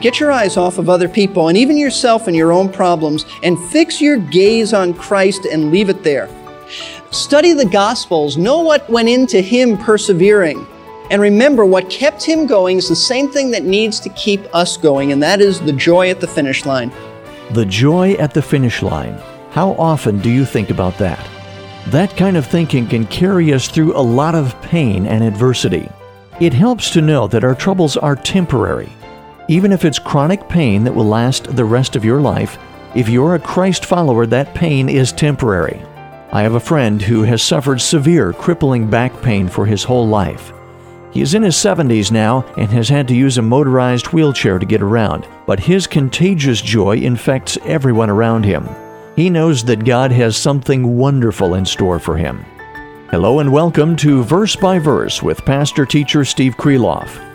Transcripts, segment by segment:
Get your eyes off of other people and even yourself and your own problems and fix your gaze on Christ and leave it there. Study the Gospels, know what went into Him persevering. And remember, what kept Him going is the same thing that needs to keep us going, and that is the joy at the finish line. The joy at the finish line. How often do you think about that? That kind of thinking can carry us through a lot of pain and adversity. It helps to know that our troubles are temporary even if it's chronic pain that will last the rest of your life, if you're a Christ follower, that pain is temporary. I have a friend who has suffered severe crippling back pain for his whole life. He is in his 70s now and has had to use a motorized wheelchair to get around, but his contagious joy infects everyone around him. He knows that God has something wonderful in store for him. Hello and welcome to Verse by Verse with Pastor Teacher Steve Kreloff.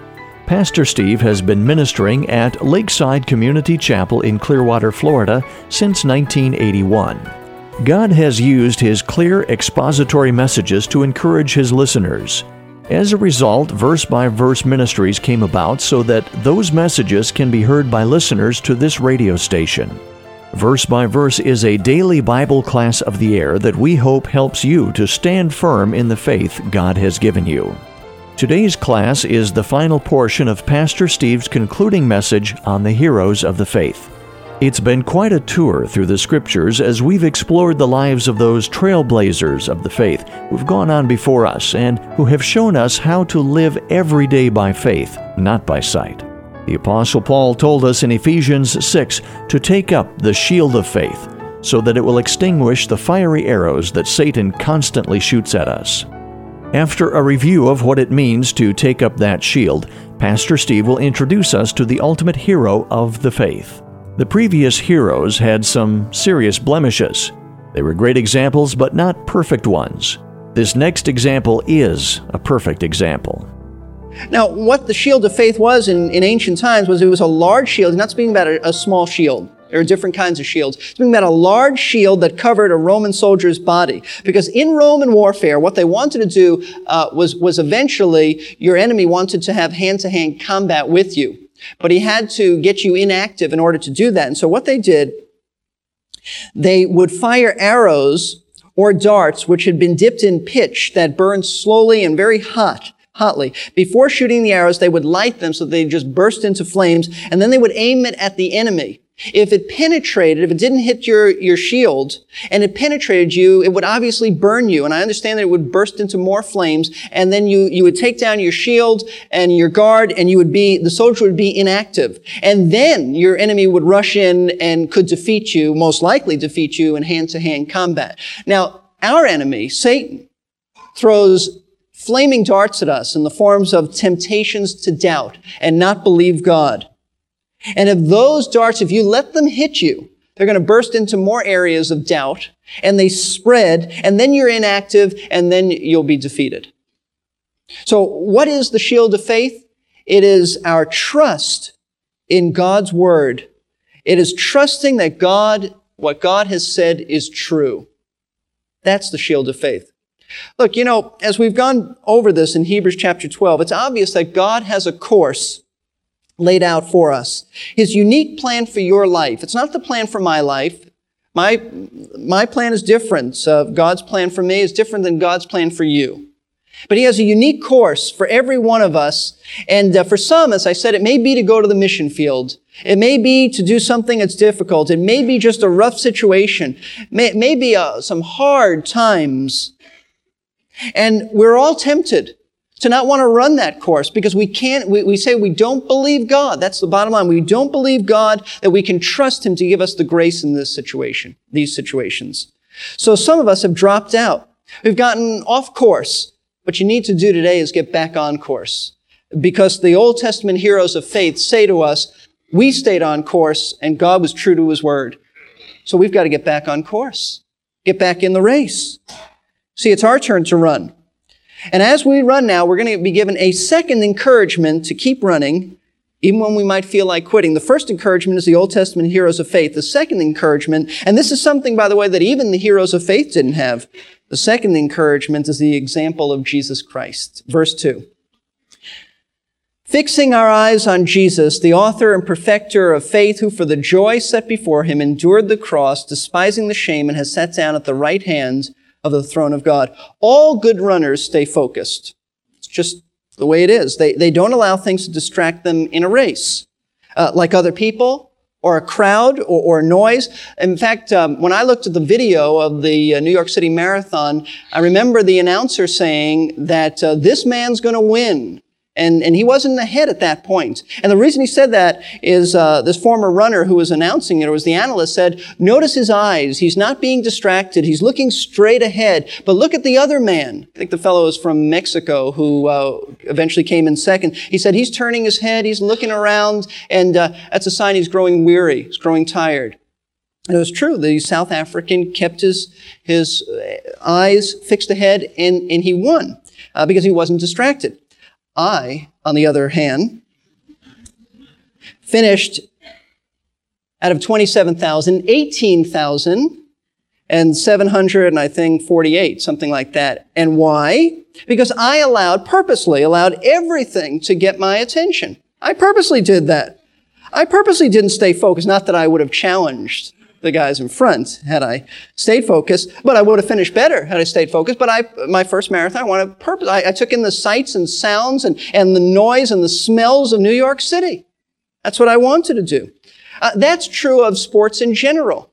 Pastor Steve has been ministering at Lakeside Community Chapel in Clearwater, Florida since 1981. God has used his clear expository messages to encourage his listeners. As a result, verse by verse ministries came about so that those messages can be heard by listeners to this radio station. Verse by Verse is a daily Bible class of the air that we hope helps you to stand firm in the faith God has given you. Today's class is the final portion of Pastor Steve's concluding message on the heroes of the faith. It's been quite a tour through the scriptures as we've explored the lives of those trailblazers of the faith who've gone on before us and who have shown us how to live every day by faith, not by sight. The Apostle Paul told us in Ephesians 6 to take up the shield of faith so that it will extinguish the fiery arrows that Satan constantly shoots at us. After a review of what it means to take up that shield, Pastor Steve will introduce us to the ultimate hero of the faith. The previous heroes had some serious blemishes. They were great examples, but not perfect ones. This next example is a perfect example. Now, what the shield of faith was in, in ancient times was it was a large shield. Not speaking about a, a small shield. There are different kinds of shields. Speaking about a large shield that covered a Roman soldier's body. Because in Roman warfare, what they wanted to do uh, was, was eventually your enemy wanted to have hand-to-hand combat with you. But he had to get you inactive in order to do that. And so what they did, they would fire arrows or darts which had been dipped in pitch that burned slowly and very hot hotly. Before shooting the arrows, they would light them so they just burst into flames, and then they would aim it at the enemy. If it penetrated, if it didn't hit your, your shield and it penetrated you, it would obviously burn you. And I understand that it would burst into more flames and then you, you would take down your shield and your guard and you would be, the soldier would be inactive. And then your enemy would rush in and could defeat you, most likely defeat you in hand to hand combat. Now, our enemy, Satan, throws flaming darts at us in the forms of temptations to doubt and not believe God. And if those darts, if you let them hit you, they're going to burst into more areas of doubt and they spread and then you're inactive and then you'll be defeated. So what is the shield of faith? It is our trust in God's word. It is trusting that God, what God has said is true. That's the shield of faith. Look, you know, as we've gone over this in Hebrews chapter 12, it's obvious that God has a course laid out for us. His unique plan for your life. It's not the plan for my life. My, my plan is different. Uh, God's plan for me is different than God's plan for you. But he has a unique course for every one of us. And uh, for some, as I said, it may be to go to the mission field. It may be to do something that's difficult. It may be just a rough situation. It may, it may be uh, some hard times. And we're all tempted to not want to run that course because we can't, we, we say we don't believe God. That's the bottom line. We don't believe God that we can trust Him to give us the grace in this situation, these situations. So some of us have dropped out. We've gotten off course. What you need to do today is get back on course. Because the Old Testament heroes of faith say to us, we stayed on course and God was true to His word. So we've got to get back on course. Get back in the race. See, it's our turn to run. And as we run now, we're going to be given a second encouragement to keep running, even when we might feel like quitting. The first encouragement is the Old Testament heroes of faith. The second encouragement, and this is something, by the way, that even the heroes of faith didn't have. The second encouragement is the example of Jesus Christ. Verse 2. Fixing our eyes on Jesus, the author and perfecter of faith, who for the joy set before him endured the cross, despising the shame, and has sat down at the right hand of the throne of God. All good runners stay focused. It's just the way it is. They, they don't allow things to distract them in a race. Uh, like other people, or a crowd, or, or noise. In fact, um, when I looked at the video of the uh, New York City Marathon, I remember the announcer saying that uh, this man's going to win. And, and he wasn't ahead at that point. And the reason he said that is uh, this former runner who was announcing it, or was the analyst, said, notice his eyes. He's not being distracted. He's looking straight ahead. But look at the other man. I think the fellow is from Mexico who uh, eventually came in second. He said he's turning his head, he's looking around, and uh, that's a sign he's growing weary, he's growing tired. And it was true. The South African kept his, his uh, eyes fixed ahead, and, and he won uh, because he wasn't distracted. I, on the other hand, finished out of 27,000, 18,000 and 700 and I think 48, something like that. And why? Because I allowed, purposely allowed everything to get my attention. I purposely did that. I purposely didn't stay focused. Not that I would have challenged the guys in front had I stayed focused, but I would have finished better had I stayed focused. But I, my first marathon, I wanted purpose. I, I took in the sights and sounds and, and the noise and the smells of New York City. That's what I wanted to do. Uh, that's true of sports in general.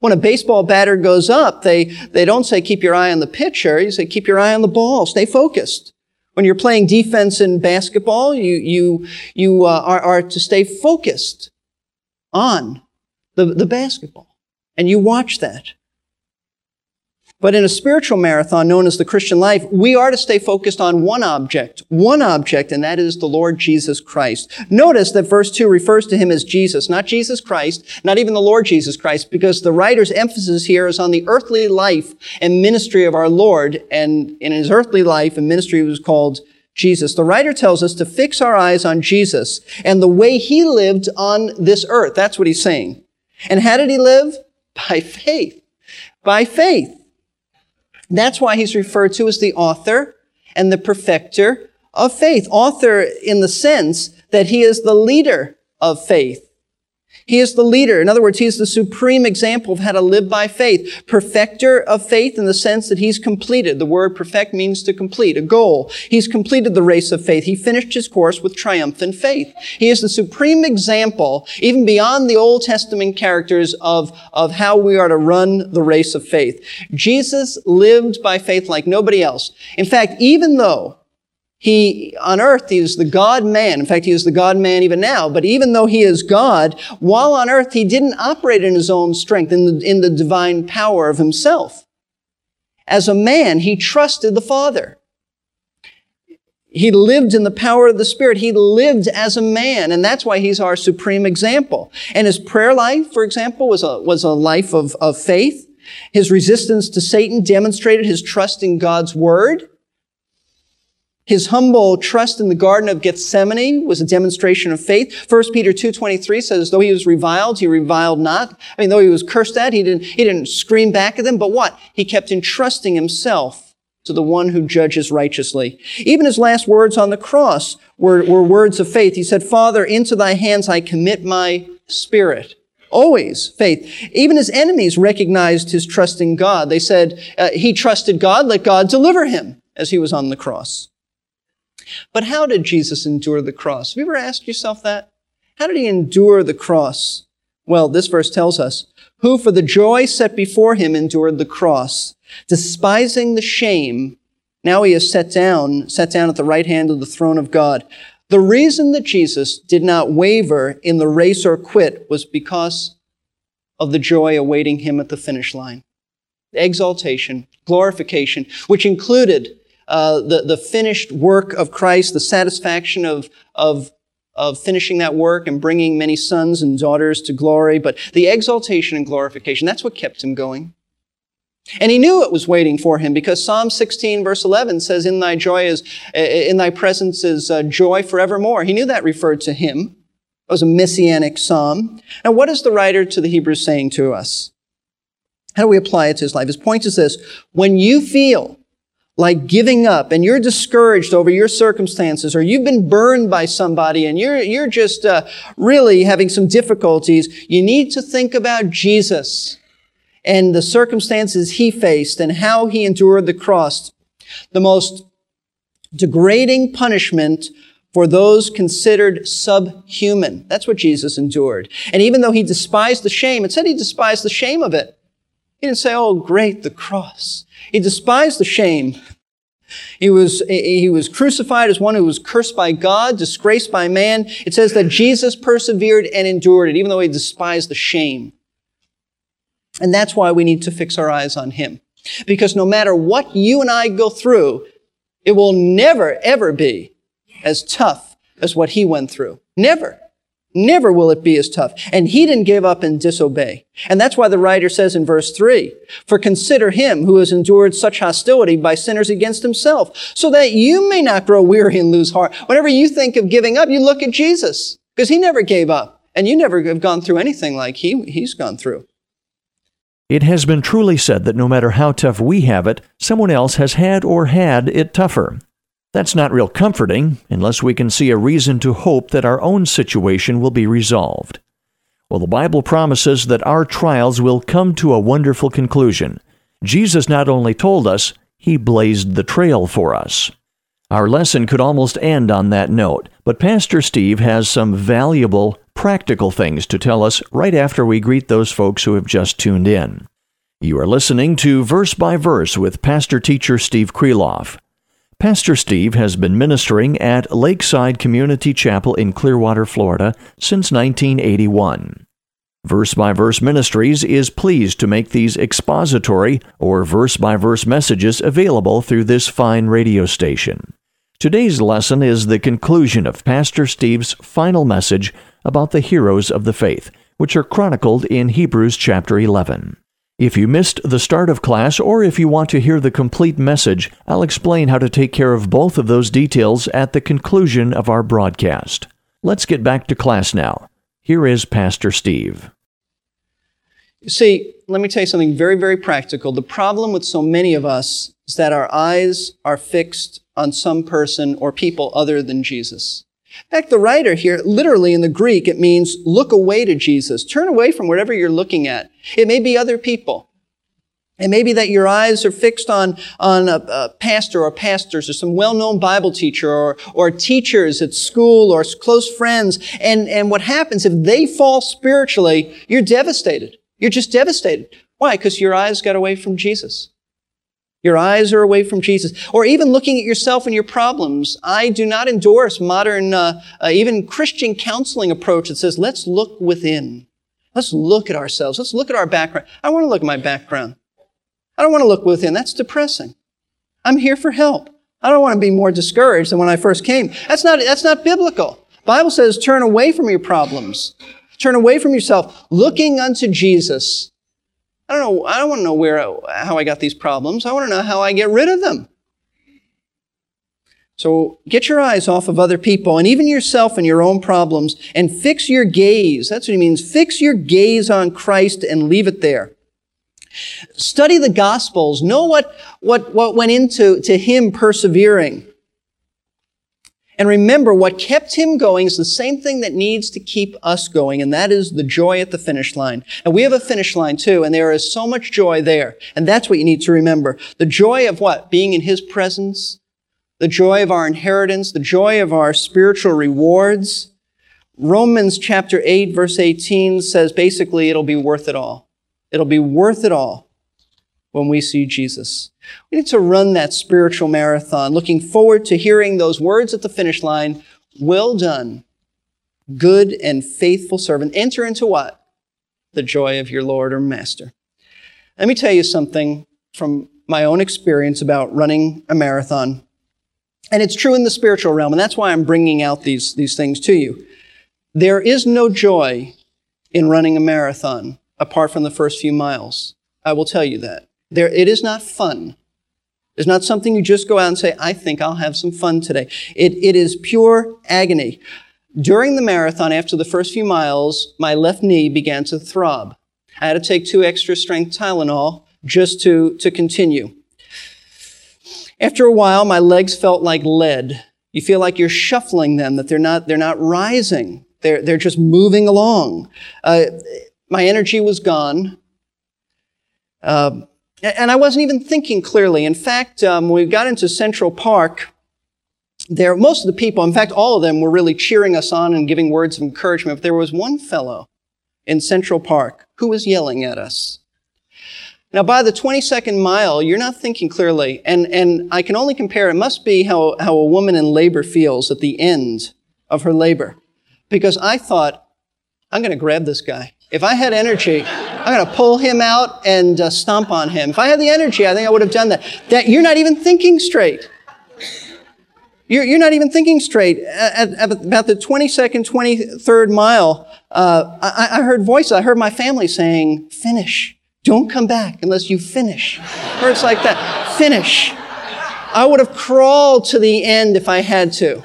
When a baseball batter goes up, they, they don't say keep your eye on the pitcher. You say keep your eye on the ball. Stay focused. When you're playing defense in basketball, you, you, you uh, are, are to stay focused on the, the basketball. And you watch that. But in a spiritual marathon known as the Christian life, we are to stay focused on one object, one object, and that is the Lord Jesus Christ. Notice that verse 2 refers to him as Jesus, not Jesus Christ, not even the Lord Jesus Christ, because the writer's emphasis here is on the earthly life and ministry of our Lord, and in his earthly life and ministry he was called Jesus. The writer tells us to fix our eyes on Jesus and the way he lived on this earth. That's what he's saying. And how did he live? By faith. By faith. That's why he's referred to as the author and the perfecter of faith. Author in the sense that he is the leader of faith. He is the leader. In other words, he is the supreme example of how to live by faith. Perfecter of faith in the sense that he's completed. The word perfect means to complete, a goal. He's completed the race of faith. He finished his course with triumphant faith. He is the supreme example, even beyond the Old Testament characters of, of how we are to run the race of faith. Jesus lived by faith like nobody else. In fact, even though he, on earth, he is the God man. In fact, he is the God man even now. But even though he is God, while on earth, he didn't operate in his own strength, in the, in the divine power of himself. As a man, he trusted the Father. He lived in the power of the Spirit. He lived as a man, and that's why he's our supreme example. And his prayer life, for example, was a, was a life of, of faith. His resistance to Satan demonstrated his trust in God's word. His humble trust in the Garden of Gethsemane was a demonstration of faith. 1 Peter 2.23 says, though he was reviled, he reviled not. I mean, though he was cursed at, he didn't, he didn't scream back at them, but what? He kept entrusting himself to the one who judges righteously. Even his last words on the cross were, were words of faith. He said, Father, into thy hands I commit my spirit. Always faith. Even his enemies recognized his trust in God. They said, uh, he trusted God, let God deliver him as he was on the cross. But how did Jesus endure the cross? Have you ever asked yourself that? How did he endure the cross? Well, this verse tells us, who for the joy set before him endured the cross, despising the shame, now he is set down, set down at the right hand of the throne of God. The reason that Jesus did not waver in the race or quit was because of the joy awaiting him at the finish line. Exaltation, glorification, which included uh, the, the finished work of Christ, the satisfaction of, of, of finishing that work and bringing many sons and daughters to glory, but the exaltation and glorification, that's what kept him going. And he knew it was waiting for him because Psalm 16 verse 11 says, in thy joy is, in thy presence is uh, joy forevermore. He knew that referred to him. It was a messianic psalm. Now, what is the writer to the Hebrews saying to us? How do we apply it to his life? His point is this, when you feel like giving up and you're discouraged over your circumstances or you've been burned by somebody and you're, you're just uh, really having some difficulties, you need to think about Jesus and the circumstances he faced and how he endured the cross. The most degrading punishment for those considered subhuman. That's what Jesus endured. And even though he despised the shame, it said he despised the shame of it. He didn't say, oh, great, the cross. He despised the shame. He was, he was crucified as one who was cursed by God, disgraced by man. It says that Jesus persevered and endured it, even though he despised the shame. And that's why we need to fix our eyes on him. Because no matter what you and I go through, it will never, ever be as tough as what he went through. Never. Never will it be as tough. And he didn't give up and disobey. And that's why the writer says in verse 3, For consider him who has endured such hostility by sinners against himself, so that you may not grow weary and lose heart. Whenever you think of giving up, you look at Jesus, because he never gave up. And you never have gone through anything like he, he's gone through. It has been truly said that no matter how tough we have it, someone else has had or had it tougher. That's not real comforting unless we can see a reason to hope that our own situation will be resolved. Well, the Bible promises that our trials will come to a wonderful conclusion. Jesus not only told us, he blazed the trail for us. Our lesson could almost end on that note, but Pastor Steve has some valuable, practical things to tell us right after we greet those folks who have just tuned in. You are listening to Verse by Verse with Pastor Teacher Steve Kreloff. Pastor Steve has been ministering at Lakeside Community Chapel in Clearwater, Florida since 1981. Verse by Verse Ministries is pleased to make these expository or verse by verse messages available through this fine radio station. Today's lesson is the conclusion of Pastor Steve's final message about the heroes of the faith, which are chronicled in Hebrews chapter 11. If you missed the start of class or if you want to hear the complete message, I'll explain how to take care of both of those details at the conclusion of our broadcast. Let's get back to class now. Here is Pastor Steve. You see, let me tell you something very, very practical. The problem with so many of us is that our eyes are fixed on some person or people other than Jesus. In fact, the writer here, literally in the Greek, it means look away to Jesus. Turn away from whatever you're looking at. It may be other people. It may be that your eyes are fixed on, on a, a pastor or pastors or some well-known Bible teacher or, or teachers at school or close friends. And, and what happens if they fall spiritually, you're devastated. You're just devastated. Why? Because your eyes got away from Jesus. Your eyes are away from Jesus. Or even looking at yourself and your problems. I do not endorse modern, uh, uh, even Christian counseling approach that says, let's look within. Let's look at ourselves. Let's look at our background. I want to look at my background. I don't want to look within. That's depressing. I'm here for help. I don't want to be more discouraged than when I first came. That's not, that's not biblical. Bible says turn away from your problems. Turn away from yourself, looking unto Jesus, I don't know, I don't want to know where, how I got these problems. I want to know how I get rid of them. So get your eyes off of other people and even yourself and your own problems and fix your gaze. That's what he means. Fix your gaze on Christ and leave it there. Study the Gospels. Know what, what, what went into to him persevering. And remember, what kept him going is the same thing that needs to keep us going, and that is the joy at the finish line. And we have a finish line too, and there is so much joy there. And that's what you need to remember. The joy of what? Being in his presence, the joy of our inheritance, the joy of our spiritual rewards. Romans chapter 8, verse 18 says basically it'll be worth it all. It'll be worth it all when we see Jesus. We need to run that spiritual marathon, looking forward to hearing those words at the finish line Well done, good and faithful servant. Enter into what? The joy of your Lord or Master. Let me tell you something from my own experience about running a marathon. And it's true in the spiritual realm, and that's why I'm bringing out these, these things to you. There is no joy in running a marathon apart from the first few miles. I will tell you that. There, it is not fun. It's not something you just go out and say, I think I'll have some fun today. It, it is pure agony. During the marathon, after the first few miles, my left knee began to throb. I had to take two extra strength Tylenol just to, to continue. After a while, my legs felt like lead. You feel like you're shuffling them, that they're not, they're not rising. They're, they're just moving along. Uh, my energy was gone. Uh, and I wasn't even thinking clearly. In fact, um, when we got into Central Park, there, most of the people, in fact, all of them were really cheering us on and giving words of encouragement. But there was one fellow in Central Park who was yelling at us. Now, by the 22nd mile, you're not thinking clearly. And, and I can only compare, it must be how, how a woman in labor feels at the end of her labor. Because I thought, I'm going to grab this guy. If I had energy, I'm going to pull him out and uh, stomp on him. If I had the energy, I think I would have done that. That you're not even thinking straight. You're, you're not even thinking straight. At, at about the 22nd, 23rd mile, uh, I, I heard voices. I heard my family saying, finish. Don't come back unless you finish. Words like that. Finish. I would have crawled to the end if I had to.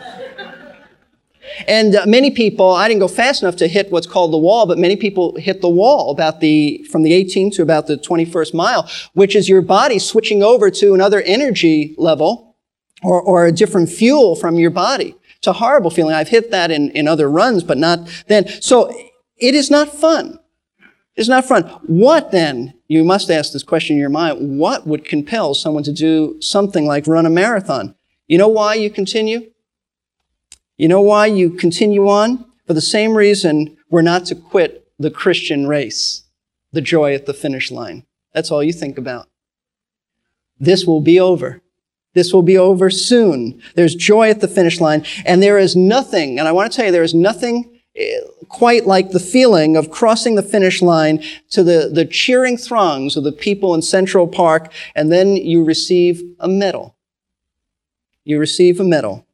And uh, many people, I didn't go fast enough to hit what's called the wall, but many people hit the wall about the, from the 18th to about the 21st mile, which is your body switching over to another energy level or, or a different fuel from your body. It's a horrible feeling. I've hit that in, in other runs, but not then. So it is not fun. It's not fun. What then? You must ask this question in your mind. What would compel someone to do something like run a marathon? You know why you continue? You know why you continue on? For the same reason we're not to quit the Christian race, the joy at the finish line. That's all you think about. This will be over. This will be over soon. There's joy at the finish line, and there is nothing, and I want to tell you, there is nothing eh, quite like the feeling of crossing the finish line to the, the cheering throngs of the people in Central Park, and then you receive a medal. You receive a medal.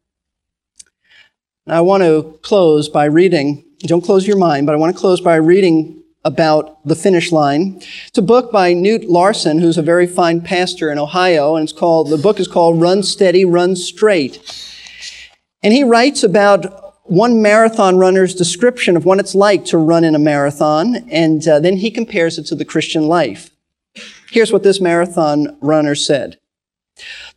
I want to close by reading, don't close your mind, but I want to close by reading about the finish line. It's a book by Knute Larson, who's a very fine pastor in Ohio, and it's called, the book is called Run Steady, Run Straight. And he writes about one marathon runner's description of what it's like to run in a marathon, and uh, then he compares it to the Christian life. Here's what this marathon runner said.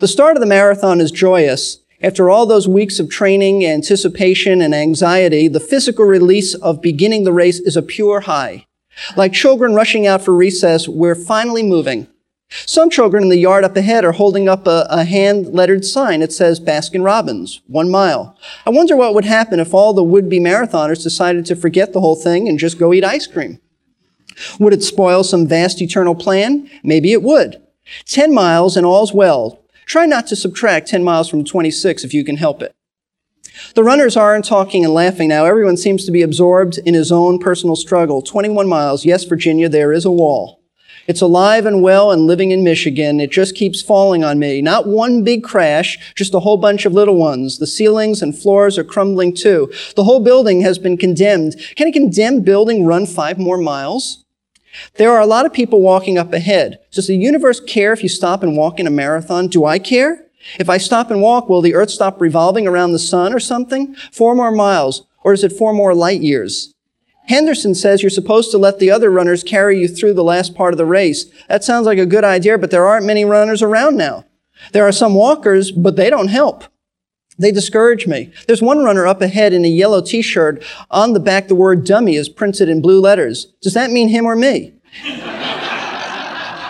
The start of the marathon is joyous after all those weeks of training, anticipation, and anxiety, the physical release of beginning the race is a pure high. Like children rushing out for recess, we're finally moving. Some children in the yard up ahead are holding up a, a hand-lettered sign. It says Baskin Robbins, one mile. I wonder what would happen if all the would-be marathoners decided to forget the whole thing and just go eat ice cream. Would it spoil some vast eternal plan? Maybe it would. Ten miles and all's well. Try not to subtract 10 miles from 26 if you can help it. The runners aren't talking and laughing now. Everyone seems to be absorbed in his own personal struggle. 21 miles. Yes, Virginia, there is a wall. It's alive and well and living in Michigan. It just keeps falling on me. Not one big crash, just a whole bunch of little ones. The ceilings and floors are crumbling too. The whole building has been condemned. Can a condemned building run five more miles? There are a lot of people walking up ahead. Does the universe care if you stop and walk in a marathon? Do I care? If I stop and walk, will the earth stop revolving around the sun or something? Four more miles. Or is it four more light years? Henderson says you're supposed to let the other runners carry you through the last part of the race. That sounds like a good idea, but there aren't many runners around now. There are some walkers, but they don't help. They discourage me. There's one runner up ahead in a yellow t-shirt. On the back, the word dummy is printed in blue letters. Does that mean him or me?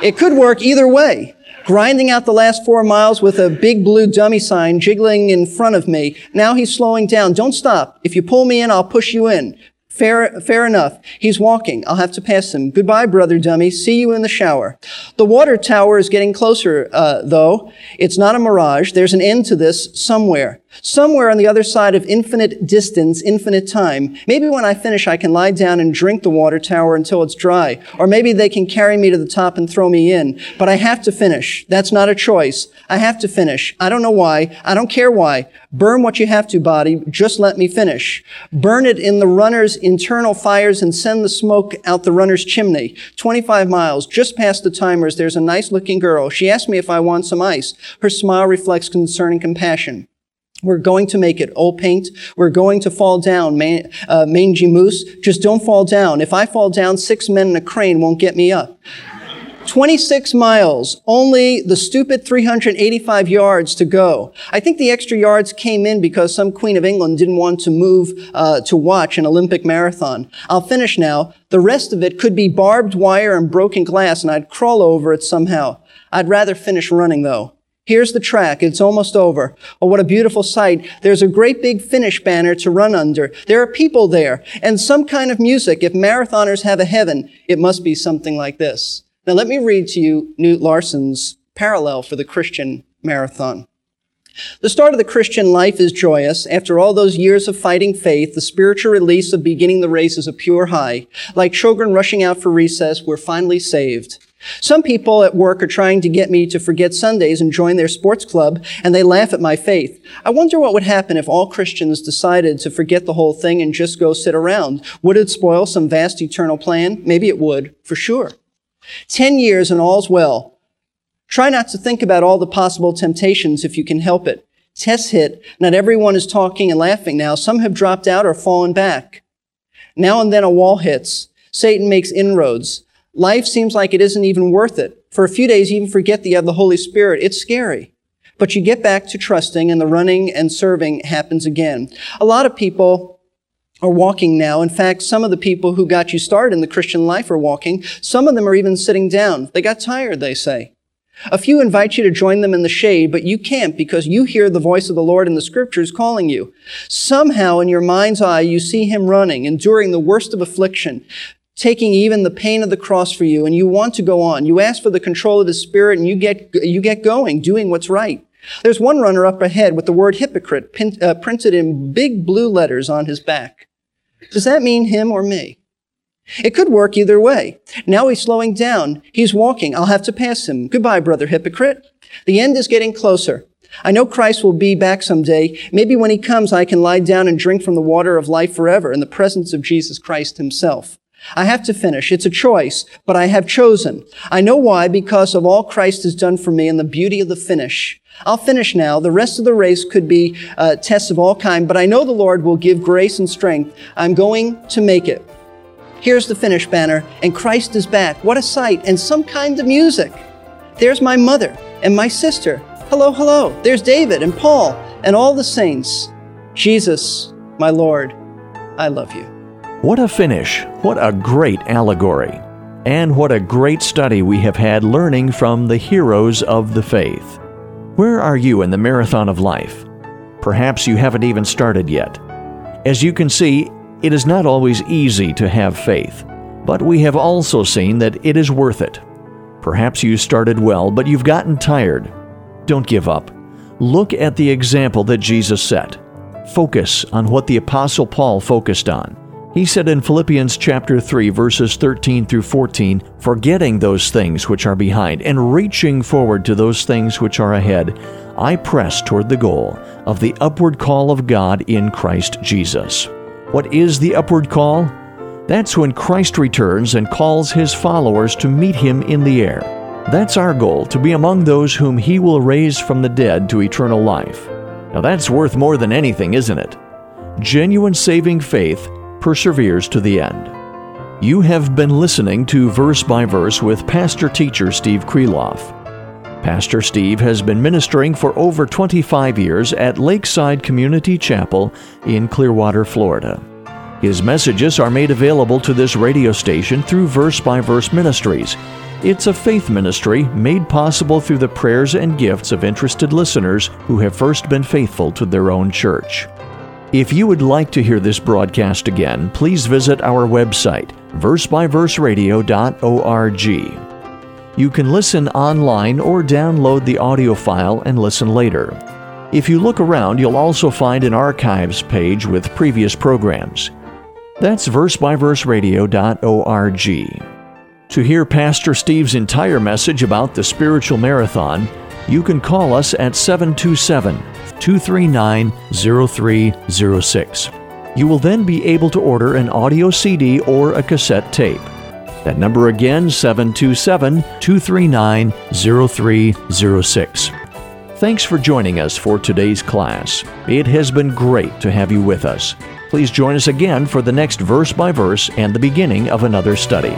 it could work either way. Grinding out the last four miles with a big blue dummy sign jiggling in front of me. Now he's slowing down. Don't stop. If you pull me in, I'll push you in. Fair, fair enough. He's walking. I'll have to pass him. Goodbye, brother dummy. See you in the shower. The water tower is getting closer, uh, though. It's not a mirage. There's an end to this somewhere. Somewhere on the other side of infinite distance, infinite time. Maybe when I finish, I can lie down and drink the water tower until it's dry. Or maybe they can carry me to the top and throw me in. But I have to finish. That's not a choice. I have to finish. I don't know why. I don't care why. Burn what you have to, body. Just let me finish. Burn it in the runner's internal fires and send the smoke out the runner's chimney. 25 miles, just past the timers, there's a nice looking girl. She asked me if I want some ice. Her smile reflects concern and compassion. We're going to make it. Old paint. We're going to fall down. Man, uh, mangy moose. Just don't fall down. If I fall down, six men in a crane won't get me up. 26 miles, only the stupid 385 yards to go. I think the extra yards came in because some Queen of England didn't want to move uh, to watch an Olympic marathon. I'll finish now. The rest of it could be barbed wire and broken glass, and I'd crawl over it somehow. I'd rather finish running, though. Here's the track. It's almost over. Oh, what a beautiful sight. There's a great big finish banner to run under. There are people there and some kind of music. If marathoners have a heaven, it must be something like this. Now let me read to you Knute Larson's parallel for the Christian marathon. The start of the Christian life is joyous. After all those years of fighting faith, the spiritual release of beginning the race is a pure high. Like children rushing out for recess, we're finally saved. Some people at work are trying to get me to forget Sundays and join their sports club, and they laugh at my faith. I wonder what would happen if all Christians decided to forget the whole thing and just go sit around. Would it spoil some vast eternal plan? Maybe it would, for sure. Ten years and all's well. Try not to think about all the possible temptations if you can help it. Tests hit. Not everyone is talking and laughing now. Some have dropped out or fallen back. Now and then a wall hits. Satan makes inroads. Life seems like it isn't even worth it. For a few days, you even forget that you have the Holy Spirit. It's scary. But you get back to trusting and the running and serving happens again. A lot of people are walking now. In fact, some of the people who got you started in the Christian life are walking. Some of them are even sitting down. They got tired, they say. A few invite you to join them in the shade, but you can't because you hear the voice of the Lord in the scriptures calling you. Somehow in your mind's eye, you see him running, enduring the worst of affliction, taking even the pain of the cross for you and you want to go on. You ask for the control of the Spirit and you get, you get going, doing what's right. There's one runner up ahead with the word hypocrite pin, uh, printed in big blue letters on his back. Does that mean him or me? It could work either way. Now he's slowing down. He's walking. I'll have to pass him. Goodbye, brother hypocrite. The end is getting closer. I know Christ will be back someday. Maybe when he comes, I can lie down and drink from the water of life forever in the presence of Jesus Christ himself. I have to finish. It's a choice, but I have chosen. I know why, because of all Christ has done for me and the beauty of the finish. I'll finish now. The rest of the race could be uh, tests of all kind, but I know the Lord will give grace and strength. I'm going to make it. Here's the finish banner, and Christ is back. What a sight, and some kind of music. There's my mother and my sister. Hello, hello. There's David and Paul and all the saints. Jesus, my Lord, I love you. What a finish! What a great allegory! And what a great study we have had learning from the heroes of the faith. Where are you in the marathon of life? Perhaps you haven't even started yet. As you can see, it is not always easy to have faith, but we have also seen that it is worth it. Perhaps you started well, but you've gotten tired. Don't give up. Look at the example that Jesus set. Focus on what the Apostle Paul focused on he said in Philippians chapter 3 verses 13 through 14, forgetting those things which are behind and reaching forward to those things which are ahead, I press toward the goal of the upward call of God in Christ Jesus. What is the upward call? That's when Christ returns and calls his followers to meet him in the air. That's our goal, to be among those whom he will raise from the dead to eternal life. Now that's worth more than anything, isn't it? Genuine saving faith perseveres to the end. You have been listening to Verse by Verse with pastor teacher Steve Kreloff. Pastor Steve has been ministering for over 25 years at Lakeside Community Chapel in Clearwater, Florida. His messages are made available to this radio station through Verse by Verse Ministries. It's a faith ministry made possible through the prayers and gifts of interested listeners who have first been faithful to their own church. If you would like to hear this broadcast again, please visit our website, versebyverseradio.org. You can listen online or download the audio file and listen later. If you look around, you'll also find an archives page with previous programs. That's versebyverseradio.org. To hear Pastor Steve's entire message about the spiritual marathon, you can call us at 727 239 0306. You will then be able to order an audio CD or a cassette tape. That number again, 727 239 0306. Thanks for joining us for today's class. It has been great to have you with us. Please join us again for the next verse by verse and the beginning of another study.